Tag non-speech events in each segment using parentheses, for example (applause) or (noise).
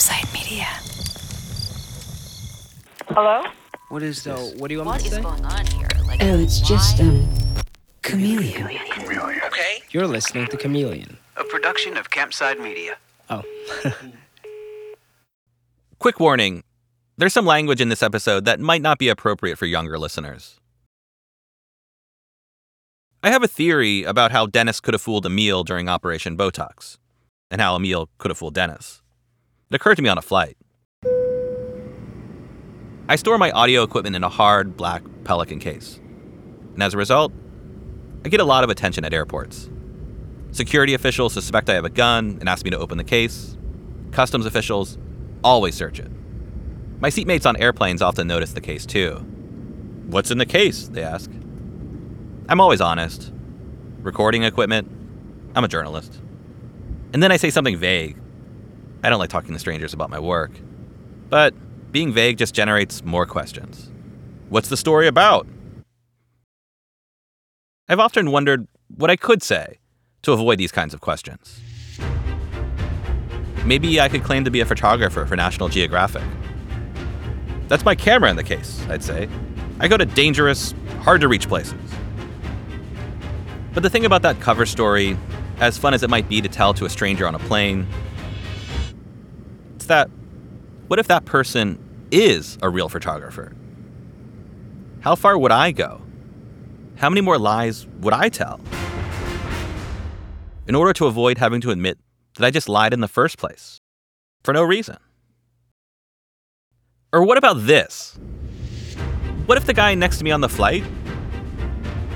Campside Media. Hello? What is So, this? what do you want What me is to say? going on here? Like, Oh, it's just, um, chameleon. Okay. You're listening to Chameleon. A production of Campside Media. Oh. (laughs) Quick warning there's some language in this episode that might not be appropriate for younger listeners. I have a theory about how Dennis could have fooled Emil during Operation Botox, and how Emil could have fooled Dennis. It occurred to me on a flight. I store my audio equipment in a hard, black Pelican case. And as a result, I get a lot of attention at airports. Security officials suspect I have a gun and ask me to open the case. Customs officials always search it. My seatmates on airplanes often notice the case too. What's in the case? They ask. I'm always honest. Recording equipment. I'm a journalist. And then I say something vague. I don't like talking to strangers about my work. But being vague just generates more questions. What's the story about? I've often wondered what I could say to avoid these kinds of questions. Maybe I could claim to be a photographer for National Geographic. That's my camera in the case, I'd say. I go to dangerous, hard to reach places. But the thing about that cover story, as fun as it might be to tell to a stranger on a plane, it's that what if that person is a real photographer? How far would I go? How many more lies would I tell? In order to avoid having to admit that I just lied in the first place for no reason. Or what about this? What if the guy next to me on the flight?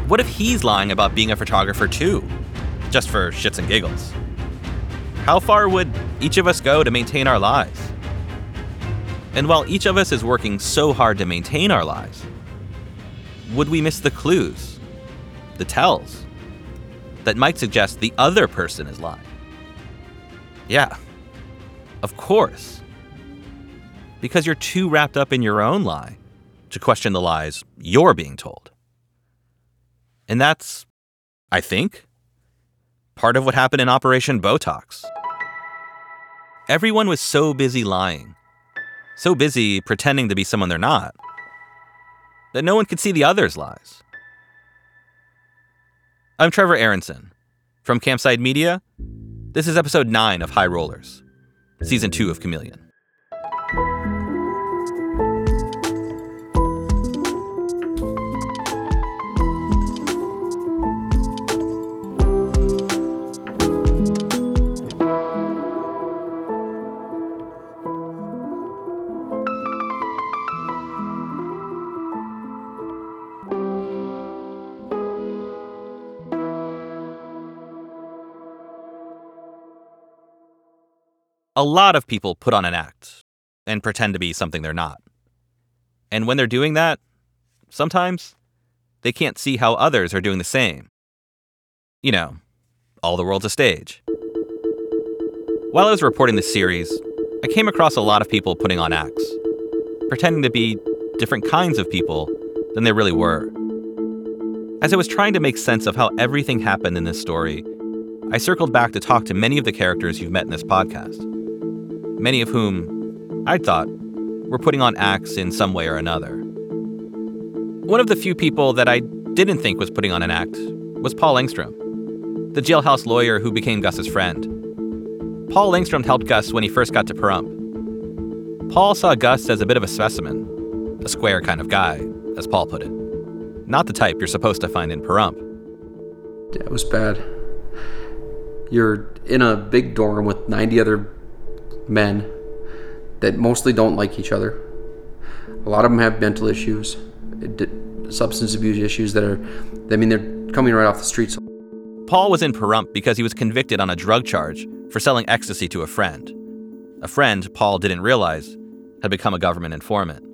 What if he's lying about being a photographer too, just for shits and giggles? How far would each of us go to maintain our lies? And while each of us is working so hard to maintain our lies, would we miss the clues, the tells, that might suggest the other person is lying? Yeah, of course. Because you're too wrapped up in your own lie to question the lies you're being told. And that's, I think, part of what happened in Operation Botox. Everyone was so busy lying, so busy pretending to be someone they're not, that no one could see the other's lies. I'm Trevor Aaronson. From Campside Media, this is episode 9 of High Rollers, season 2 of Chameleon. A lot of people put on an act and pretend to be something they're not. And when they're doing that, sometimes they can't see how others are doing the same. You know, all the world's a stage. While I was reporting this series, I came across a lot of people putting on acts, pretending to be different kinds of people than they really were. As I was trying to make sense of how everything happened in this story, I circled back to talk to many of the characters you've met in this podcast, many of whom I thought were putting on acts in some way or another. One of the few people that I didn't think was putting on an act was Paul Engstrom, the jailhouse lawyer who became Gus's friend. Paul Engstrom helped Gus when he first got to Pahrump. Paul saw Gus as a bit of a specimen, a square kind of guy, as Paul put it. Not the type you're supposed to find in Pahrump. Yeah, it was bad. You're in a big dorm with 90 other men that mostly don't like each other. A lot of them have mental issues, substance abuse issues that are, I mean, they're coming right off the streets. Paul was in Pahrump because he was convicted on a drug charge for selling ecstasy to a friend, a friend Paul didn't realize had become a government informant.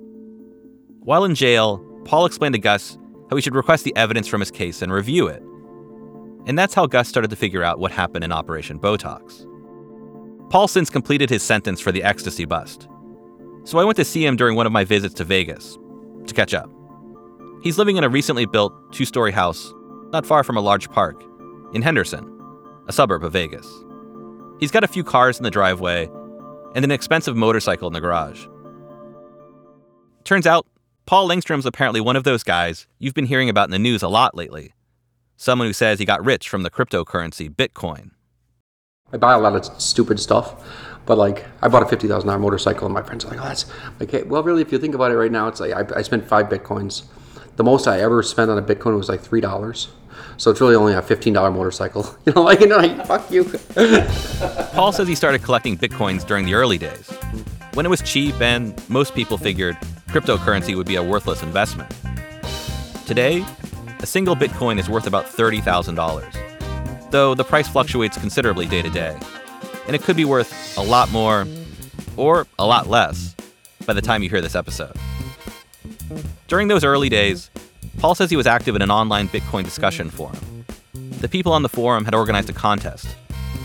While in jail, Paul explained to Gus how he should request the evidence from his case and review it. And that's how Gus started to figure out what happened in Operation Botox. Paul since completed his sentence for the ecstasy bust. So I went to see him during one of my visits to Vegas to catch up. He's living in a recently built two story house not far from a large park in Henderson, a suburb of Vegas. He's got a few cars in the driveway and an expensive motorcycle in the garage. Turns out, Paul Engstrom's apparently one of those guys you've been hearing about in the news a lot lately. Someone who says he got rich from the cryptocurrency Bitcoin. I buy a lot of stupid stuff, but like I bought a fifty thousand dollar motorcycle, and my friends are like, "Oh, that's like." Hey, well, really, if you think about it, right now, it's like I, I spent five bitcoins. The most I ever spent on a bitcoin was like three dollars. So it's really only a fifteen dollar motorcycle. (laughs) You know, like (laughs) you know, like, fuck you. (laughs) Paul says he started collecting bitcoins during the early days, when it was cheap and most people figured cryptocurrency would be a worthless investment. Today, a single bitcoin is worth about $30,000, though the price fluctuates considerably day to day, and it could be worth a lot more or a lot less by the time you hear this episode. During those early days, Paul says he was active in an online Bitcoin discussion forum. The people on the forum had organized a contest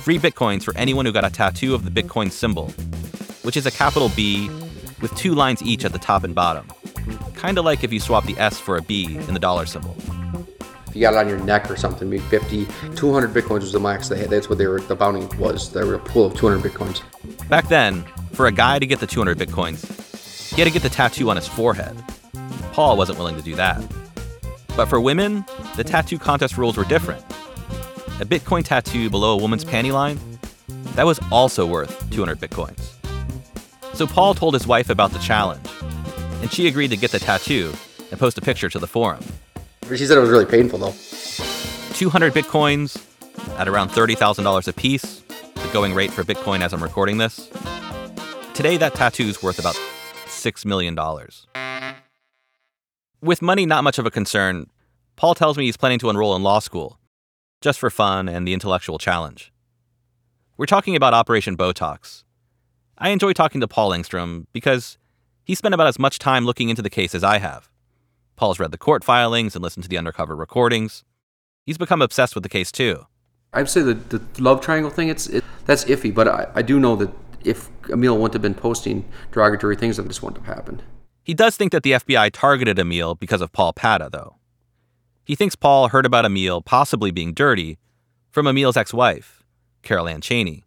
free Bitcoins for anyone who got a tattoo of the Bitcoin symbol, which is a capital B with two lines each at the top and bottom. Kinda like if you swap the S for a B in the dollar symbol. You got it on your neck or something, maybe 50, 200 bitcoins was the max they had. That's what they were. The bounty was. They were a pool of 200 bitcoins. Back then, for a guy to get the 200 bitcoins, he had to get the tattoo on his forehead. Paul wasn't willing to do that. But for women, the tattoo contest rules were different. A Bitcoin tattoo below a woman's panty line, that was also worth 200 Bitcoins. So Paul told his wife about the challenge, and she agreed to get the tattoo and post a picture to the forum. She said it was really painful though. 200 Bitcoins at around $30,000 a piece, the going rate for Bitcoin as I'm recording this. Today, that tattoo's worth about $6 million. With money not much of a concern, Paul tells me he's planning to enroll in law school, just for fun and the intellectual challenge. We're talking about Operation Botox. I enjoy talking to Paul Engstrom because he spent about as much time looking into the case as I have. Paul's read the court filings and listened to the undercover recordings. He's become obsessed with the case too. I'd say the, the love triangle thing, it's it, that's iffy, but I, I do know that if Emil wouldn't have been posting derogatory things, then this wouldn't have happened. He does think that the FBI targeted Emil because of Paul Padda, though. He thinks Paul heard about Emil possibly being dirty from Emil's ex wife, Carol Ann Cheney,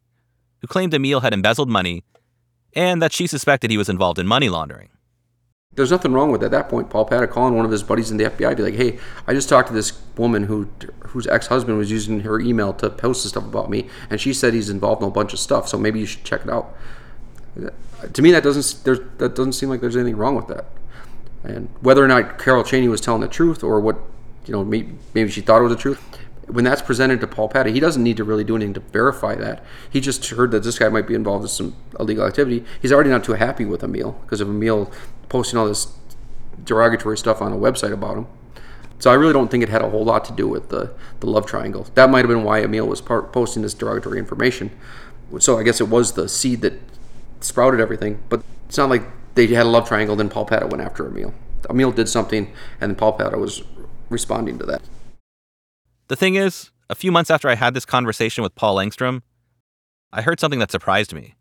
who claimed Emil had embezzled money and that she suspected he was involved in money laundering. There's nothing wrong with at that point. Paul Padda calling one of his buddies in the FBI, be like, "Hey, I just talked to this woman who whose ex-husband was using her email to post stuff about me, and she said he's involved in a bunch of stuff. So maybe you should check it out." To me, that doesn't that doesn't seem like there's anything wrong with that. And whether or not Carol Cheney was telling the truth or what, you know, maybe she thought it was the truth, when that's presented to Paul Padda, he doesn't need to really do anything to verify that. He just heard that this guy might be involved in some illegal activity. He's already not too happy with Emil because of Emil posting all this derogatory stuff on a website about him. So I really don't think it had a whole lot to do with the, the love triangle. That might have been why Emil was part, posting this derogatory information. So I guess it was the seed that sprouted everything. But it's not like they had a love triangle, then Paul Padda went after Emil. Emil did something, and Paul Padda was responding to that. The thing is, a few months after I had this conversation with Paul Engstrom, I heard something that surprised me.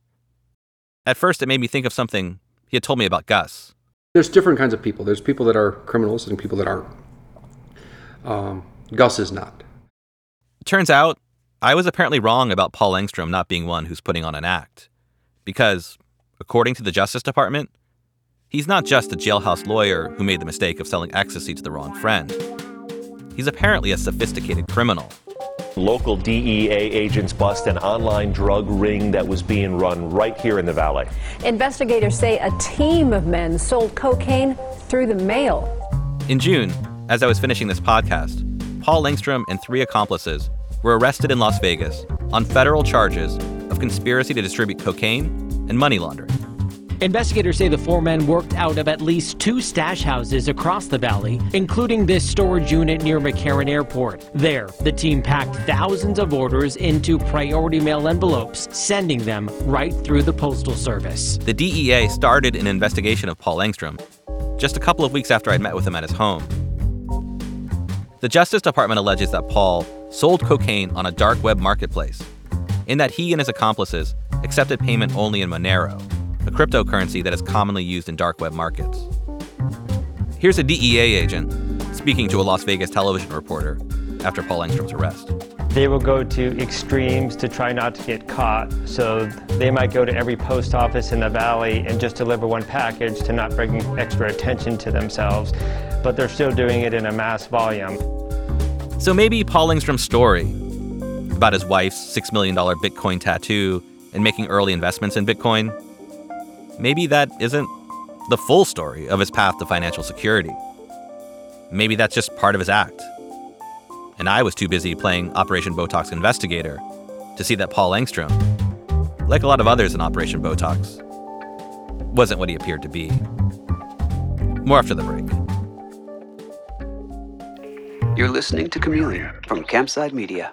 At first, it made me think of something he had told me about Gus. There's different kinds of people. There's people that are criminals and people that aren't. Um, Gus is not. Turns out, I was apparently wrong about Paul Engstrom not being one who's putting on an act. Because, according to the Justice Department, he's not just a jailhouse lawyer who made the mistake of selling ecstasy to the wrong friend. He's apparently a sophisticated criminal. Local DEA agents bust an online drug ring that was being run right here in the valley. Investigators say a team of men sold cocaine through the mail. In June, as I was finishing this podcast, Paul Engstrom and three accomplices were arrested in Las Vegas on federal charges of conspiracy to distribute cocaine and money laundering. Investigators say the four men worked out of at least two stash houses across the valley, including this storage unit near McCarran Airport. There, the team packed thousands of orders into priority mail envelopes, sending them right through the Postal Service. The DEA started an investigation of Paul Engstrom just a couple of weeks after I'd met with him at his home. The Justice Department alleges that Paul sold cocaine on a dark web marketplace, in that he and his accomplices accepted payment only in Monero, a cryptocurrency that is commonly used in dark web markets. Here's a DEA agent speaking to a Las Vegas television reporter after Paul Engstrom's arrest. They will go to extremes to try not to get caught. So they might go to every post office in the valley and just deliver one package to not bring extra attention to themselves. But they're still doing it in a mass volume. So maybe Paul Engstrom's story about his wife's $6 million Bitcoin tattoo and making early investments in Bitcoin, maybe that isn't the full story of his path to financial security. Maybe that's just part of his act. And I was too busy playing Operation Botox investigator to see that Paul Engstrom, like a lot of others in Operation Botox, wasn't what he appeared to be. More after the break. You're listening to Chameleon from Campside Media.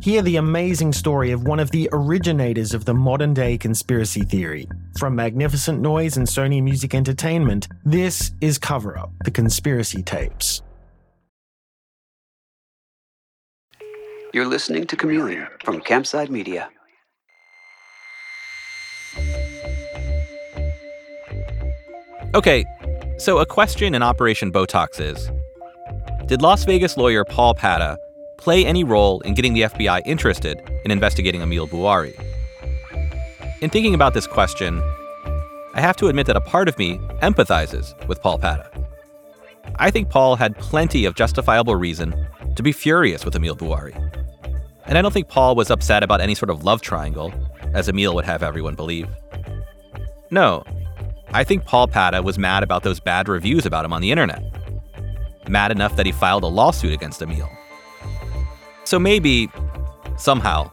Hear the amazing story of one of the originators of the modern day conspiracy theory. From Magnificent Noise and Sony Music Entertainment, this is Cover Up The Conspiracy Tapes. You're listening to Chameleon from Campside Media. Okay, so a question in Operation Botox is Did Las Vegas lawyer Paul Padda play any role in getting the FBI interested in investigating Emil Bouari? In thinking about this question, I have to admit that a part of me empathizes with Paul Padda. I think Paul had plenty of justifiable reason to be furious with Emil Bouari. And I don't think Paul was upset about any sort of love triangle, as Emil would have everyone believe. No, I think Paul Padda was mad about those bad reviews about him on the internet. Mad enough that he filed a lawsuit against Emil. So maybe, somehow,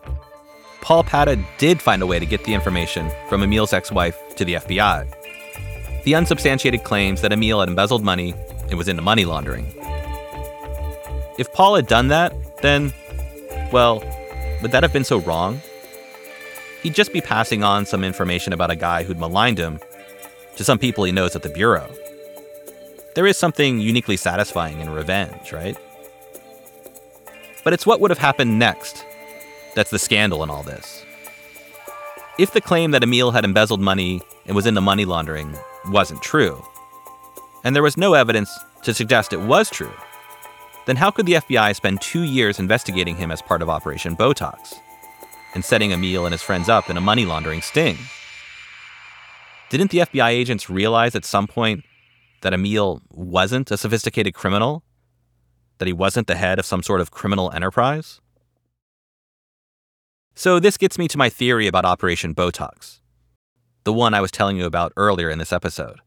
Paul Padda did find a way to get the information from Emil's ex wife to the FBI. The unsubstantiated claims that Emil had embezzled money and was into money laundering. If Paul had done that, then, well, would that have been so wrong? He'd just be passing on some information about a guy who'd maligned him to some people he knows at the Bureau. There is something uniquely satisfying in revenge, right? But it's what would have happened next that's the scandal in all this. If the claim that Emil had embezzled money and was into money laundering wasn't true, and there was no evidence to suggest it was true, then how could the FBI spend two years investigating him as part of Operation Botox and setting Emil and his friends up in a money laundering sting? Didn't the FBI agents realize at some point that Emil wasn't a sophisticated criminal? That he wasn't the head of some sort of criminal enterprise? So, this gets me to my theory about Operation Botox, the one I was telling you about earlier in this episode,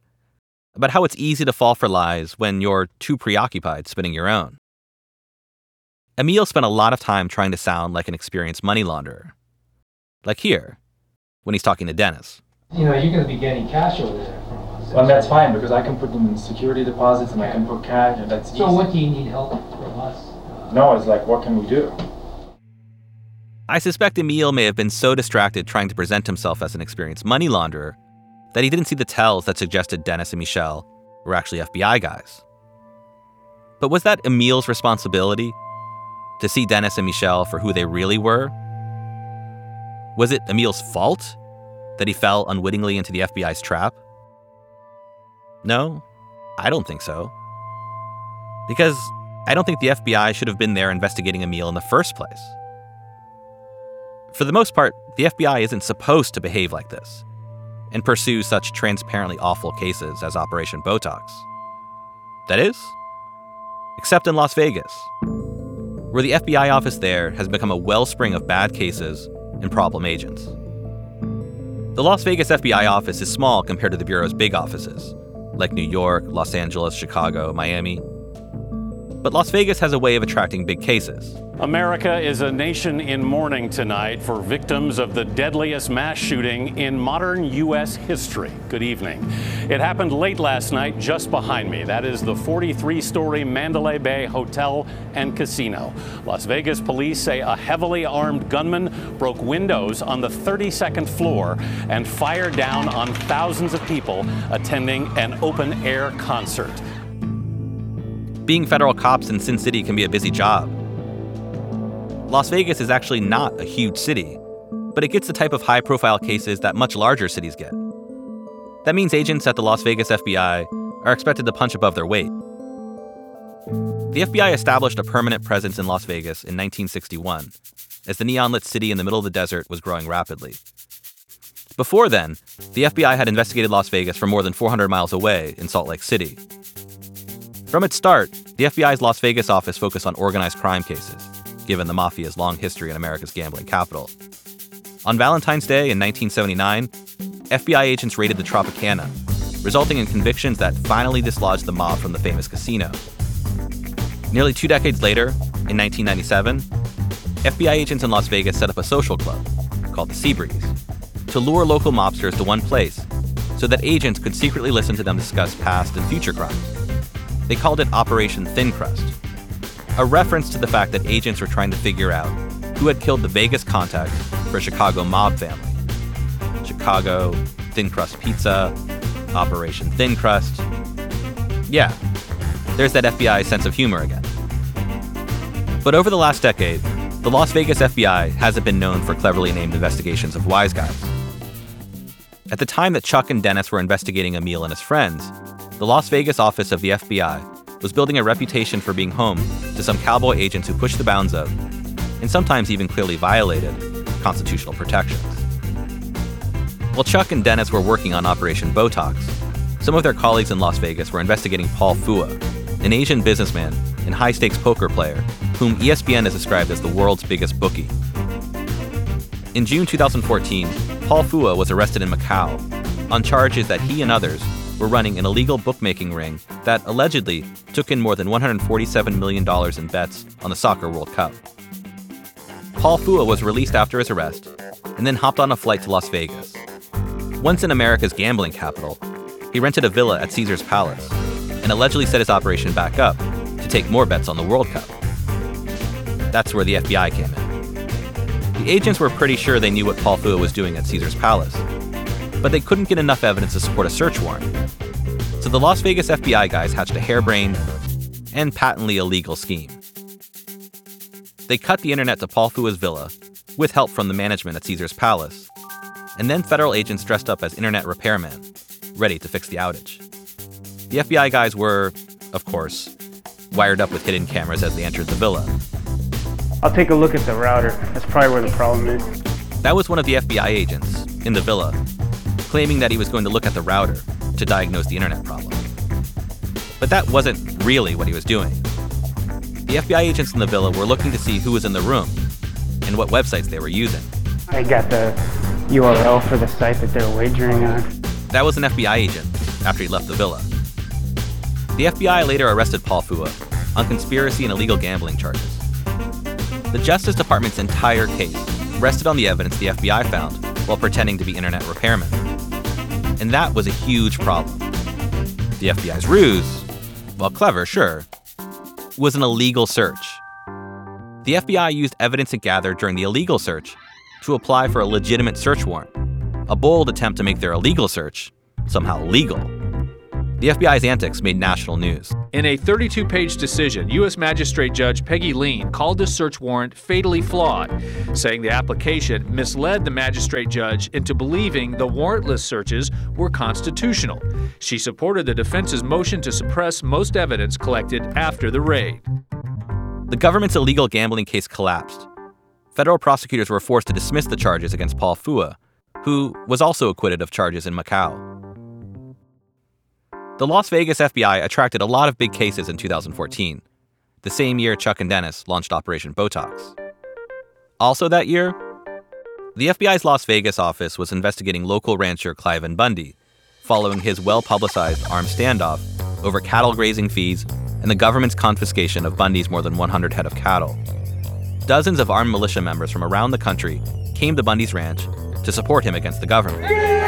about how it's easy to fall for lies when you're too preoccupied spinning your own. Emil spent a lot of time trying to sound like an experienced money launderer. Like here, when he's talking to Dennis. You know, you're going to be getting cash over there from us. Well, that's fine because I can put them in security deposits and I can put cash. And that's So easy. what do you need help from us? No, it's like, what can we do? I suspect Emil may have been so distracted trying to present himself as an experienced money launderer that he didn't see the tells that suggested Dennis and Michelle were actually FBI guys. But was that Emil's responsibility to see Dennis and Michelle for who they really were? Was it Emil's fault that he fell unwittingly into the FBI's trap? No, I don't think so. Because I don't think the FBI should have been there investigating Emil in the first place. For the most part, the FBI isn't supposed to behave like this and pursue such transparently awful cases as Operation Botox. That is, except in Las Vegas, where the FBI office there has become a wellspring of bad cases and problem agents. The Las Vegas FBI office is small compared to the Bureau's big offices, like New York, Los Angeles, Chicago, Miami, but Las Vegas has a way of attracting big cases. America is a nation in mourning tonight for victims of the deadliest mass shooting in modern U.S. history. Good evening. It happened late last night just behind me. That is the 43 story Mandalay Bay Hotel and Casino. Las Vegas police say a heavily armed gunman broke windows on the 32nd floor and fired down on thousands of people attending an open air concert being federal cops in Sin City can be a busy job. Las Vegas is actually not a huge city, but it gets the type of high profile cases that much larger cities get. That means agents at the Las Vegas FBI are expected to punch above their weight. The FBI established a permanent presence in Las Vegas in 1961 as the neon lit city in the middle of the desert was growing rapidly. Before then, the FBI had investigated Las Vegas from more than 400 miles away in Salt Lake City. From its start, the FBI's Las Vegas office focused on organized crime cases, given the mafia's long history in America's gambling capital. On Valentine's Day in 1979, FBI agents raided the Tropicana, resulting in convictions that finally dislodged the mob from the famous casino. Nearly two decades later, in 1997, FBI agents in Las Vegas set up a social club called the Seabreeze to lure local mobsters to one place so that agents could secretly listen to them discuss past and future crimes. They called it Operation Thin Crust, a reference to the fact that agents were trying to figure out who had killed the Vegas contact for a Chicago mob family. Chicago, Thin Crust Pizza, Operation Thin Crust. Yeah, there's that FBI sense of humor again. But over the last decade, the Las Vegas FBI hasn't been known for cleverly named investigations of wise guys. At the time that Chuck and Dennis were investigating Emil and his friends, the Las Vegas office of the FBI was building a reputation for being home to some cowboy agents who pushed the bounds of, and sometimes even clearly violated, constitutional protections. While Chuck and Dennis were working on Operation Botox, some of their colleagues in Las Vegas were investigating Paul Phua, an Asian businessman and high stakes poker player whom ESPN has described as the world's biggest bookie. In June 2014, Paul Phua was arrested in Macau on charges that he and others were running an illegal bookmaking ring that allegedly took in more than $147 million in bets on the Soccer World Cup. Paul Phua was released after his arrest and then hopped on a flight to Las Vegas. Once in America's gambling capital, he rented a villa at Caesar's Palace and allegedly set his operation back up to take more bets on the World Cup. That's where the FBI came in. The agents were pretty sure they knew what Paul Phua was doing at Caesar's Palace, but they couldn't get enough evidence to support a search warrant. So the Las Vegas FBI guys hatched a harebrained and patently illegal scheme. They cut the internet to Paul Phua's villa, with help from the management at Caesar's Palace, and then federal agents dressed up as internet repairmen, ready to fix the outage. The FBI guys were, of course, wired up with hidden cameras as they entered the villa. I'll take a look at the router. That's probably where the problem is. That was one of the FBI agents in the villa claiming that he was going to look at the router to diagnose the internet problem. But that wasn't really what he was doing. The FBI agents in the villa were looking to see who was in the room and what websites they were using. I got the URL for the site that they were wagering on. That was an FBI agent after he left the villa. The FBI later arrested Paul Phua on conspiracy and illegal gambling charges. The Justice Department's entire case rested on the evidence the FBI found while pretending to be internet repairmen and that was a huge problem. The FBI's ruse, while clever, sure, was an illegal search. The FBI used evidence it gathered during the illegal search to apply for a legitimate search warrant, a bold attempt to make their illegal search somehow legal. The FBI's antics made national news. In a 32 page decision, U.S. Magistrate Judge Peggy Leen called the search warrant fatally flawed, saying the application misled the magistrate judge into believing the warrantless searches were constitutional. She supported the defense's motion to suppress most evidence collected after the raid. The government's illegal gambling case collapsed. Federal prosecutors were forced to dismiss the charges against Paul Phua, who was also acquitted of charges in Macau. The Las Vegas FBI attracted a lot of big cases in 2014, the same year Chuck and Dennis launched Operation Botox. Also that year, the FBI's Las Vegas office was investigating local rancher Cliven Bundy, following his well publicized armed standoff over cattle grazing fees and the government's confiscation of Bundy's more than 100 head of cattle. Dozens of armed militia members from around the country came to Bundy's ranch to support him against the government.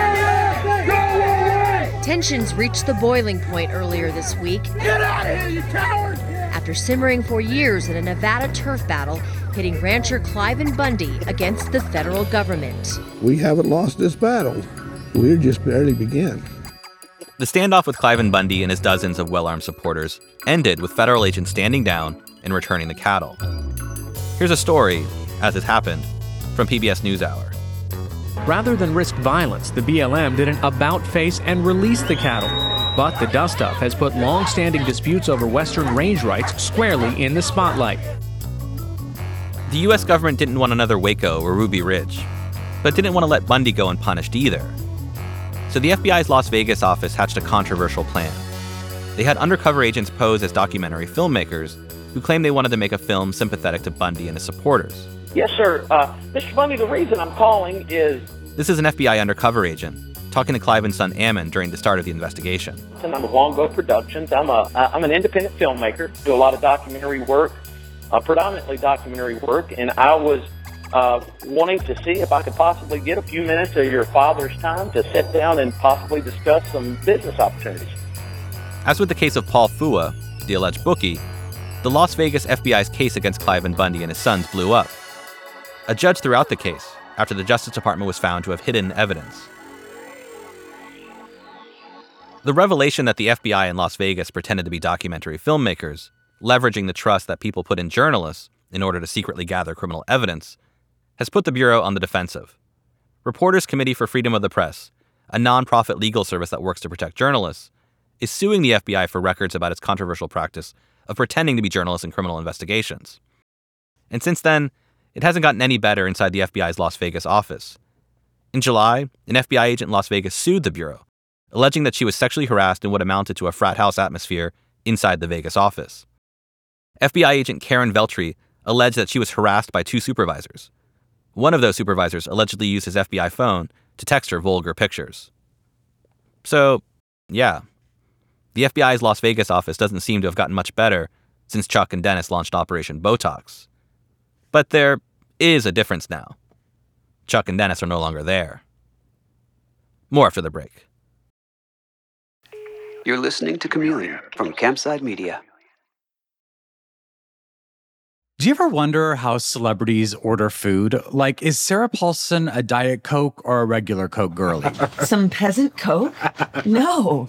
Tensions reached the boiling point earlier this week. Get out of here, you coward! After simmering for years in a Nevada turf battle, pitting rancher Cliven Bundy against the federal government. We haven't lost this battle. We're just barely beginning. The standoff with Cliven Bundy and his dozens of well armed supporters ended with federal agents standing down and returning the cattle. Here's a story, as it happened, from PBS NewsHour. Rather than risk violence, the BLM did an about face and released the cattle. But the dust up has put long standing disputes over Western range rights squarely in the spotlight. The US government didn't want another Waco or Ruby Ridge, but didn't want to let Bundy go unpunished either. So the FBI's Las Vegas office hatched a controversial plan. They had undercover agents pose as documentary filmmakers who claimed they wanted to make a film sympathetic to Bundy and his supporters. Yes, sir. Uh, Mr. Bundy, the reason I'm calling is. This is an FBI undercover agent talking to Cliven son Ammon during the start of the investigation. And I'm with Longbow Productions. I'm a I'm an independent filmmaker. Do a lot of documentary work, uh, predominantly documentary work, and I was uh, wanting to see if I could possibly get a few minutes of your father's time to sit down and possibly discuss some business opportunities. As with the case of Paul Phua, the alleged bookie, the Las Vegas FBI's case against Cliven Bundy and his sons blew up. A judge threw out the case after the Justice Department was found to have hidden evidence. The revelation that the FBI in Las Vegas pretended to be documentary filmmakers, leveraging the trust that people put in journalists in order to secretly gather criminal evidence, has put the Bureau on the defensive. Reporters Committee for Freedom of the Press, a nonprofit legal service that works to protect journalists, is suing the FBI for records about its controversial practice of pretending to be journalists in criminal investigations. And since then, it hasn't gotten any better inside the FBI's Las Vegas office. In July, an FBI agent in Las Vegas sued the Bureau, alleging that she was sexually harassed in what amounted to a frat house atmosphere inside the Vegas office. FBI agent Karen Veltri alleged that she was harassed by two supervisors. One of those supervisors allegedly used his FBI phone to text her vulgar pictures. So, yeah, the FBI's Las Vegas office doesn't seem to have gotten much better since Chuck and Dennis launched Operation Botox. But there is a difference now. Chuck and Dennis are no longer there. More after the break. You're listening to Chameleon from Campside Media. Do you ever wonder how celebrities order food? Like, is Sarah Paulson a Diet Coke or a regular Coke girlie? (laughs) Some peasant Coke? No.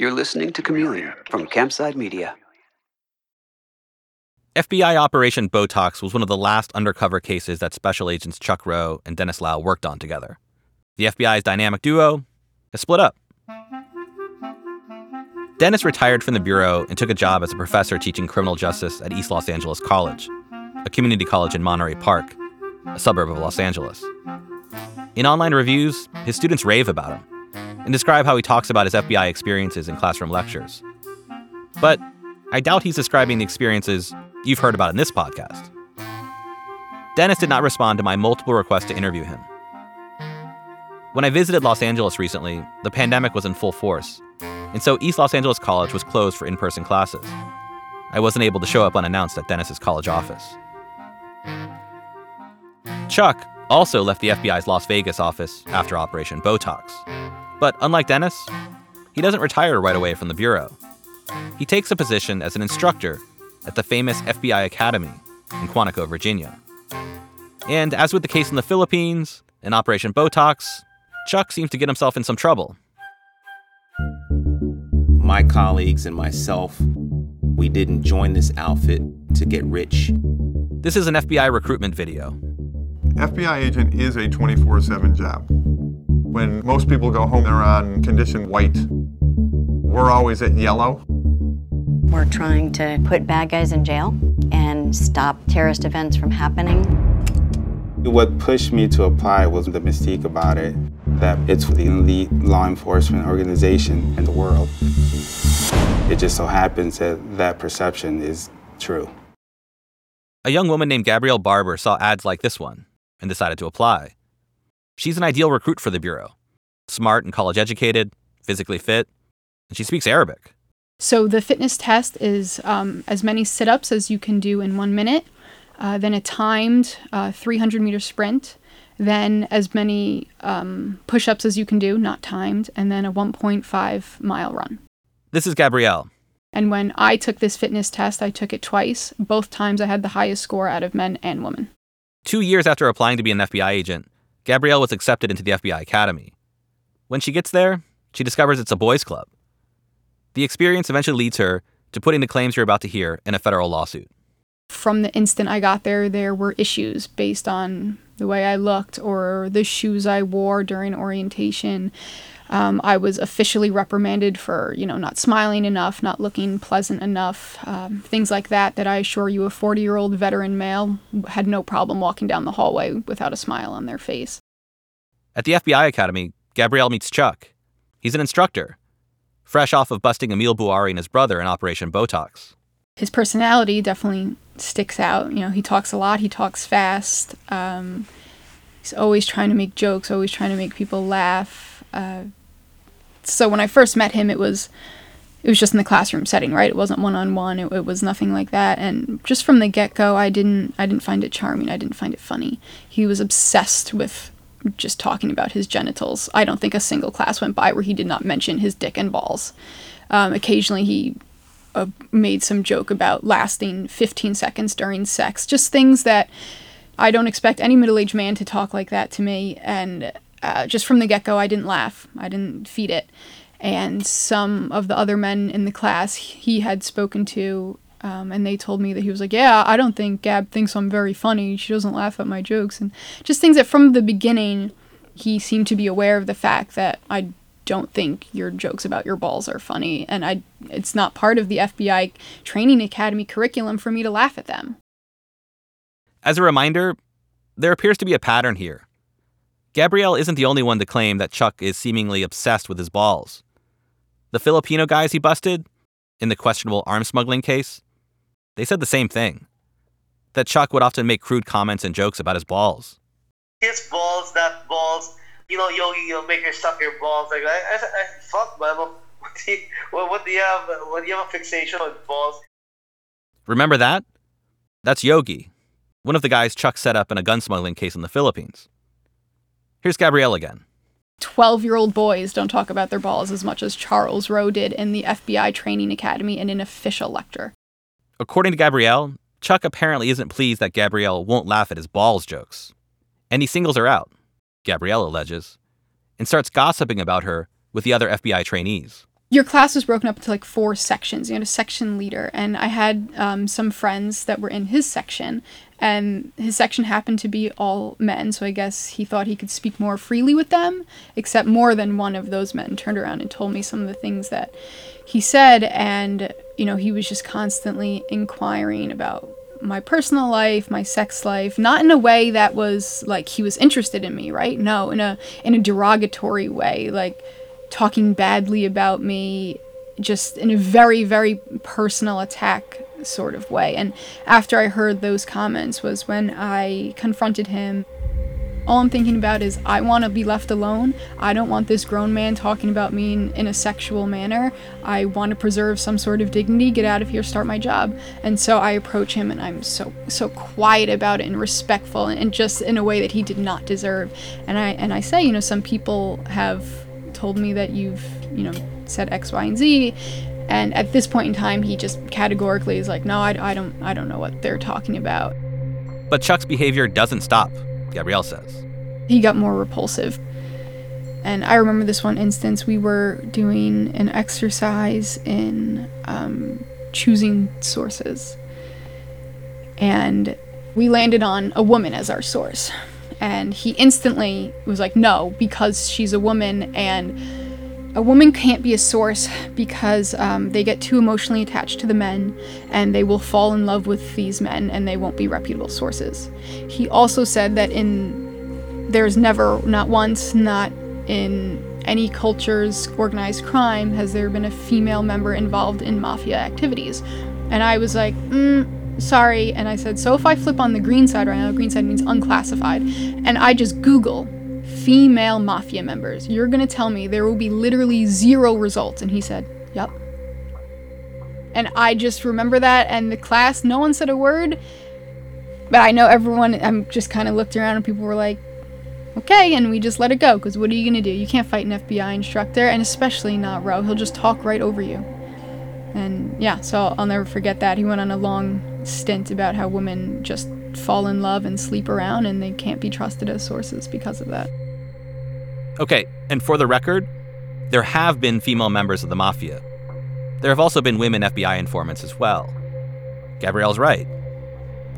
You're listening to Chameleon from Campside Media. FBI Operation Botox was one of the last undercover cases that Special Agents Chuck Rowe and Dennis Lau worked on together. The FBI's dynamic duo has split up. Dennis retired from the Bureau and took a job as a professor teaching criminal justice at East Los Angeles College, a community college in Monterey Park, a suburb of Los Angeles. In online reviews, his students rave about him and describe how he talks about his FBI experiences in classroom lectures. But I doubt he's describing the experiences you've heard about in this podcast. Dennis did not respond to my multiple requests to interview him. When I visited Los Angeles recently, the pandemic was in full force, and so East Los Angeles College was closed for in person classes. I wasn't able to show up unannounced at Dennis's college office. Chuck also left the FBI's Las Vegas office after Operation Botox. But unlike Dennis, he doesn't retire right away from the Bureau. He takes a position as an instructor at the famous FBI Academy in Quantico, Virginia. And as with the case in the Philippines and Operation Botox, Chuck seems to get himself in some trouble. My colleagues and myself, we didn't join this outfit to get rich. This is an FBI recruitment video. FBI agent is a 24 7 job. When most people go home, they're on condition white. We're always at yellow. We're trying to put bad guys in jail and stop terrorist events from happening. What pushed me to apply was the mystique about it that it's the elite law enforcement organization in the world. It just so happens that that perception is true. A young woman named Gabrielle Barber saw ads like this one and decided to apply. She's an ideal recruit for the Bureau smart and college educated, physically fit, and she speaks Arabic. So the fitness test is um, as many sit ups as you can do in one minute, uh, then a timed uh, 300 meter sprint, then as many um, push ups as you can do, not timed, and then a 1.5 mile run. This is Gabrielle. And when I took this fitness test, I took it twice. Both times I had the highest score out of men and women. Two years after applying to be an FBI agent, Gabrielle was accepted into the FBI Academy. When she gets there, she discovers it's a boys' club. The experience eventually leads her to putting the claims you're about to hear in a federal lawsuit. From the instant I got there, there were issues based on the way I looked or the shoes I wore during orientation. Um, I was officially reprimanded for, you know, not smiling enough, not looking pleasant enough, um, things like that. That I assure you, a 40 year old veteran male had no problem walking down the hallway without a smile on their face. At the FBI Academy, Gabrielle meets Chuck. He's an instructor, fresh off of busting Emil Bouari and his brother in Operation Botox. His personality definitely sticks out. You know, he talks a lot, he talks fast. Um, he's always trying to make jokes, always trying to make people laugh. Uh, so when I first met him, it was it was just in the classroom setting, right? It wasn't one on one. It was nothing like that. And just from the get go, I didn't I didn't find it charming. I didn't find it funny. He was obsessed with just talking about his genitals. I don't think a single class went by where he did not mention his dick and balls. Um, occasionally, he uh, made some joke about lasting 15 seconds during sex. Just things that I don't expect any middle aged man to talk like that to me. And uh, just from the get go, I didn't laugh, I didn't feed it. And some of the other men in the class he had spoken to um, and they told me that he was like, Yeah, I don't think Gab thinks I'm very funny. She doesn't laugh at my jokes. And just things that from the beginning, he seemed to be aware of the fact that I don't think your jokes about your balls are funny. And I, it's not part of the FBI training academy curriculum for me to laugh at them. As a reminder, there appears to be a pattern here. Gabrielle isn't the only one to claim that Chuck is seemingly obsessed with his balls. The Filipino guys he busted, in the questionable arms smuggling case, they said the same thing that Chuck would often make crude comments and jokes about his balls. His balls, that balls, you know, Yogi, you'll make her suck your balls. Like, I, I, I fuck, man. What do, you, what, what do you have? What do you have a fixation with balls? Remember that? That's Yogi, one of the guys Chuck set up in a gun smuggling case in the Philippines. Here's Gabrielle again. 12 year old boys don't talk about their balls as much as Charles Rowe did in the FBI Training Academy in an official lecture. According to Gabrielle, Chuck apparently isn't pleased that Gabrielle won't laugh at his balls jokes. And he singles her out, Gabrielle alleges, and starts gossiping about her with the other FBI trainees your class was broken up into like four sections. You had a section leader, and I had um, some friends that were in his section, and his section happened to be all men. So I guess he thought he could speak more freely with them. Except more than one of those men turned around and told me some of the things that he said, and you know he was just constantly inquiring about my personal life, my sex life, not in a way that was like he was interested in me, right? No, in a in a derogatory way, like talking badly about me just in a very very personal attack sort of way and after i heard those comments was when i confronted him All I'm thinking about is I want to be left alone. I don't want this grown man talking about me in, in a sexual manner. I want to preserve some sort of dignity. Get out of here, start my job. And so I approach him and I'm so so quiet about it and respectful and, and just in a way that he did not deserve. And I and I say, you know, some people have told me that you've, you know, said X, Y, and Z. And at this point in time, he just categorically is like, no, I, I don't I don't know what they're talking about. But Chuck's behavior doesn't stop, Gabrielle says. He got more repulsive. And I remember this one instance, we were doing an exercise in um, choosing sources. And we landed on a woman as our source. And he instantly was like, no, because she's a woman and a woman can't be a source because um, they get too emotionally attached to the men and they will fall in love with these men and they won't be reputable sources. He also said that in there's never, not once, not in any culture's organized crime has there been a female member involved in mafia activities. And I was like, mm, sorry. And I said, so if I flip on the green side right now, green side means unclassified, and I just Google female mafia members. You're to tell me there will be literally zero results. And he said, Yep. And I just remember that. And the class, no one said a word. But I know everyone, I'm just kind of looked around and people were like, okay. And we just let it go. Because what are you to do? You can't fight an FBI instructor. And especially not Ro. He'll just talk right over you. And yeah, so I'll never forget that. He went on a long stint about how women just fall in love and sleep around and they can't be trusted as sources because of that. Okay, and for the record, there have been female members of the mafia. There have also been women FBI informants as well. Gabrielle's right.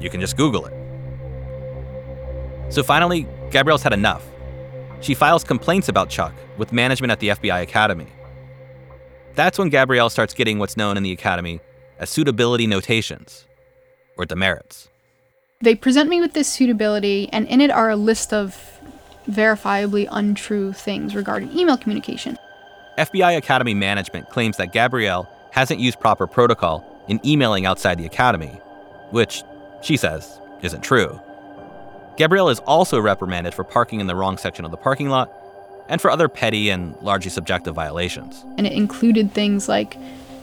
You can just Google it. So finally, Gabrielle's had enough. She files complaints about Chuck with management at the FBI Academy. That's when Gabrielle starts getting what's known in the Academy as suitability notations, or demerits. They present me with this suitability, and in it are a list of verifiably untrue things regarding email communication. FBI Academy management claims that Gabrielle hasn't used proper protocol in emailing outside the Academy, which, she says, isn't true. Gabrielle is also reprimanded for parking in the wrong section of the parking lot and for other petty and largely subjective violations. And it included things like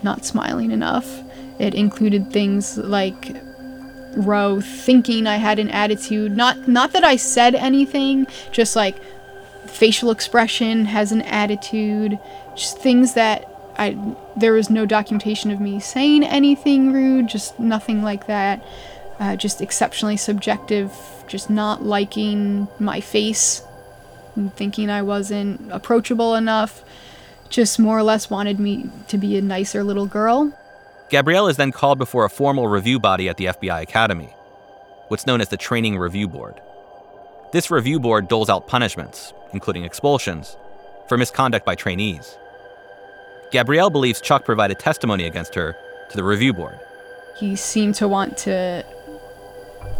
not smiling enough, it included things like Ro thinking I had an attitude. Not not that I said anything, just like facial expression has an attitude. Just things that I there was no documentation of me saying anything rude, just nothing like that. Uh, just exceptionally subjective, just not liking my face, thinking I wasn't approachable enough. Just more or less wanted me to be a nicer little girl. Gabrielle is then called before a formal review body at the FBI Academy, what's known as the Training Review Board. This review board doles out punishments, including expulsions, for misconduct by trainees. Gabrielle believes Chuck provided testimony against her to the review board. He seemed to want to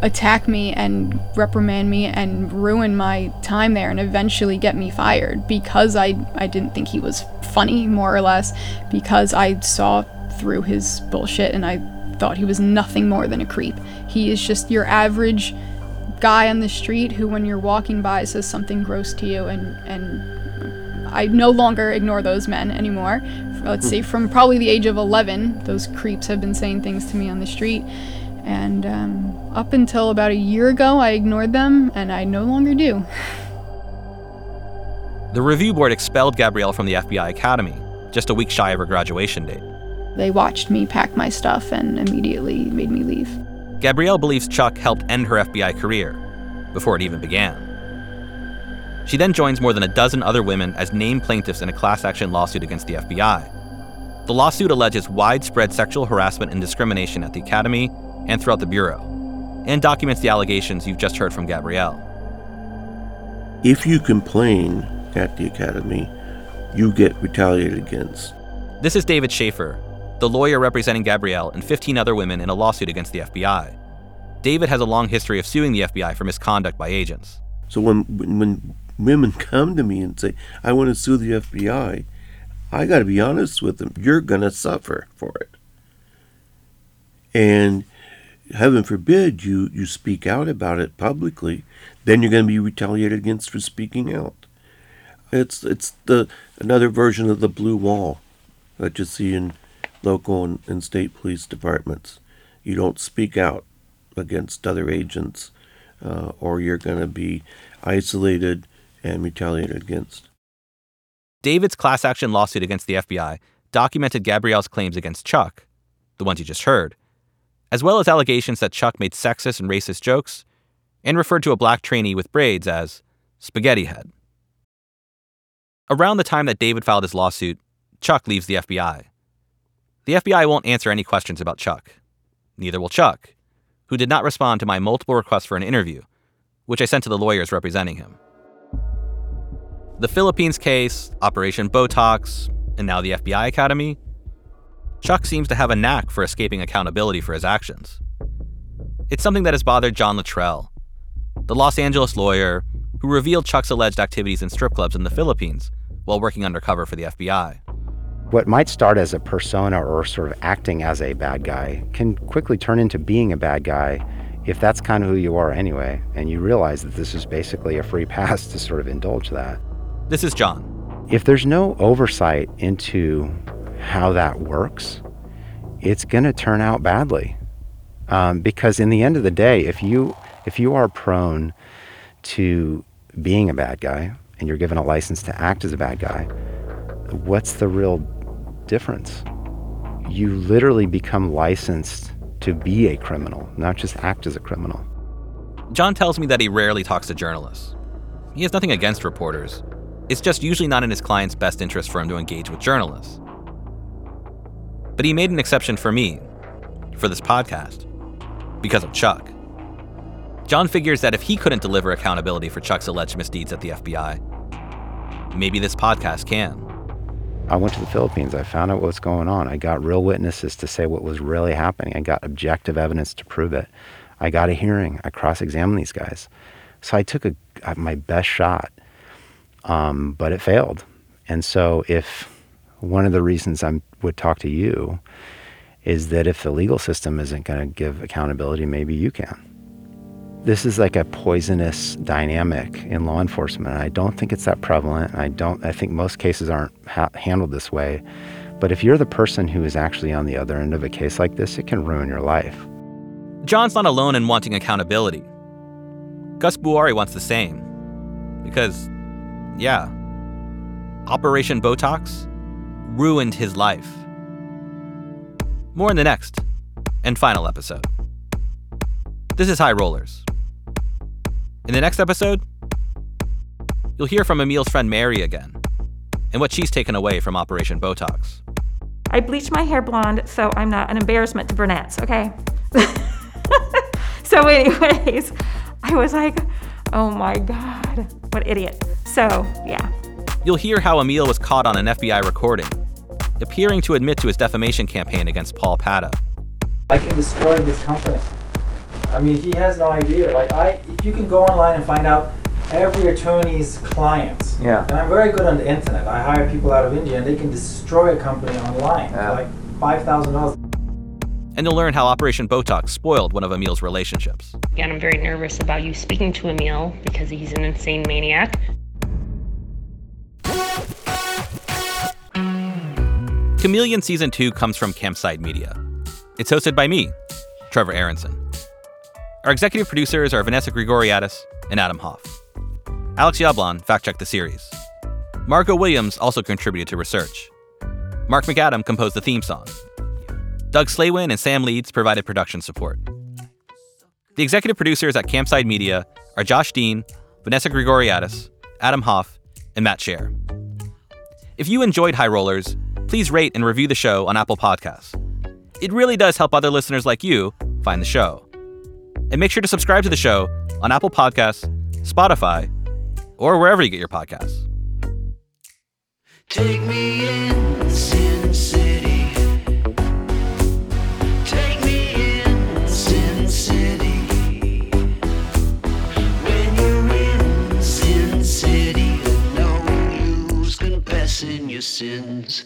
attack me and reprimand me and ruin my time there and eventually get me fired because I, I didn't think he was funny, more or less, because I saw through his bullshit and I thought he was nothing more than a creep. He is just your average guy on the street who when you're walking by says something gross to you and and I no longer ignore those men anymore. Let's see, from probably the age of 11, those creeps have been saying things to me on the street. And um, up until about a year ago, I ignored them, and I no longer do. The review board expelled Gabrielle from the FBI Academy, just a week shy of her graduation date. They watched me pack my stuff and immediately made me leave. Gabrielle believes Chuck helped end her FBI career before it even began. She then joins more than a dozen other women as named plaintiffs in a class action lawsuit against the FBI. The lawsuit alleges widespread sexual harassment and discrimination at the Academy and throughout the Bureau, and documents the allegations you've just heard from Gabrielle. If you complain at the Academy, you get retaliated against. This is David Shaffer, the lawyer representing Gabrielle and 15 other women in a lawsuit against the FBI. David has a long history of suing the FBI for misconduct by agents. So when when women come to me and say, "I want to sue the FBI," I got to be honest with them. You're gonna suffer for it. And heaven forbid you, you speak out about it publicly, then you're going to be retaliated against for speaking out. It's it's the another version of the blue wall that you see in local and, and state police departments. You don't speak out against other agents, uh, or you're going to be isolated and retaliated against. David's class action lawsuit against the FBI documented Gabrielle's claims against Chuck, the ones you just heard, as well as allegations that Chuck made sexist and racist jokes and referred to a black trainee with braids as Spaghetti Head. Around the time that David filed his lawsuit, Chuck leaves the FBI. The FBI won't answer any questions about Chuck. Neither will Chuck, who did not respond to my multiple requests for an interview, which I sent to the lawyers representing him. The Philippines case, Operation Botox, and now the FBI Academy, Chuck seems to have a knack for escaping accountability for his actions. It's something that has bothered John Luttrell, the Los Angeles lawyer who revealed Chuck's alleged activities in strip clubs in the Philippines while working undercover for the FBI. What might start as a persona or sort of acting as a bad guy can quickly turn into being a bad guy if that's kind of who you are anyway, and you realize that this is basically a free (laughs) pass to sort of indulge that. This is John. If there's no oversight into how that works, it's going to turn out badly. Um, because in the end of the day, if you if you are prone to being a bad guy and you're given a license to act as a bad guy, what's the real difference? You literally become licensed to be a criminal, not just act as a criminal. John tells me that he rarely talks to journalists. He has nothing against reporters. It's just usually not in his client's best interest for him to engage with journalists. But he made an exception for me, for this podcast, because of Chuck. John figures that if he couldn't deliver accountability for Chuck's alleged misdeeds at the FBI, maybe this podcast can. I went to the Philippines. I found out what's going on. I got real witnesses to say what was really happening. I got objective evidence to prove it. I got a hearing. I cross examined these guys. So I took a, my best shot, um, but it failed. And so, if one of the reasons I would talk to you is that if the legal system isn't going to give accountability, maybe you can this is like a poisonous dynamic in law enforcement. I don't think it's that prevalent. I don't. I think most cases aren't ha- handled this way. But if you're the person who is actually on the other end of a case like this, it can ruin your life. John's not alone in wanting accountability. Gus Bouari wants the same. Because, yeah, Operation Botox ruined his life. More in the next and final episode. This is High Rollers. In the next episode, you'll hear from Emile's friend Mary again and what she's taken away from Operation Botox. I bleached my hair blonde so I'm not an embarrassment to brunettes, okay? (laughs) so, anyways, I was like, oh my God, what idiot. So, yeah. You'll hear how Emile was caught on an FBI recording, appearing to admit to his defamation campaign against Paul Padda. I can destroy this company. I mean, he has no idea. Like I, if you can go online and find out every attorney's clients. Yeah. And I'm very good on the internet. I hire people out of India, and they can destroy a company online yeah. for like five thousand dollars. And you'll learn how Operation Botox spoiled one of Emile's relationships. Again, I'm very nervous about you speaking to Emile because he's an insane maniac. Chameleon Season 2 comes from Campside Media. It's hosted by me, Trevor Aaronson. Our executive producers are Vanessa Grigoriadis and Adam Hoff. Alex Yablon fact checked the series. Margot Williams also contributed to research. Mark McAdam composed the theme song. Doug Slaywin and Sam Leeds provided production support. The executive producers at Campside Media are Josh Dean, Vanessa Grigoriadis, Adam Hoff, and Matt Shaer. If you enjoyed High Rollers, please rate and review the show on Apple Podcasts. It really does help other listeners like you find the show. And make sure to subscribe to the show on Apple Podcasts, Spotify, or wherever you get your podcasts. Take me in, Sin City. Take me in, Sin City. When you're in Sin City, confessing your sins.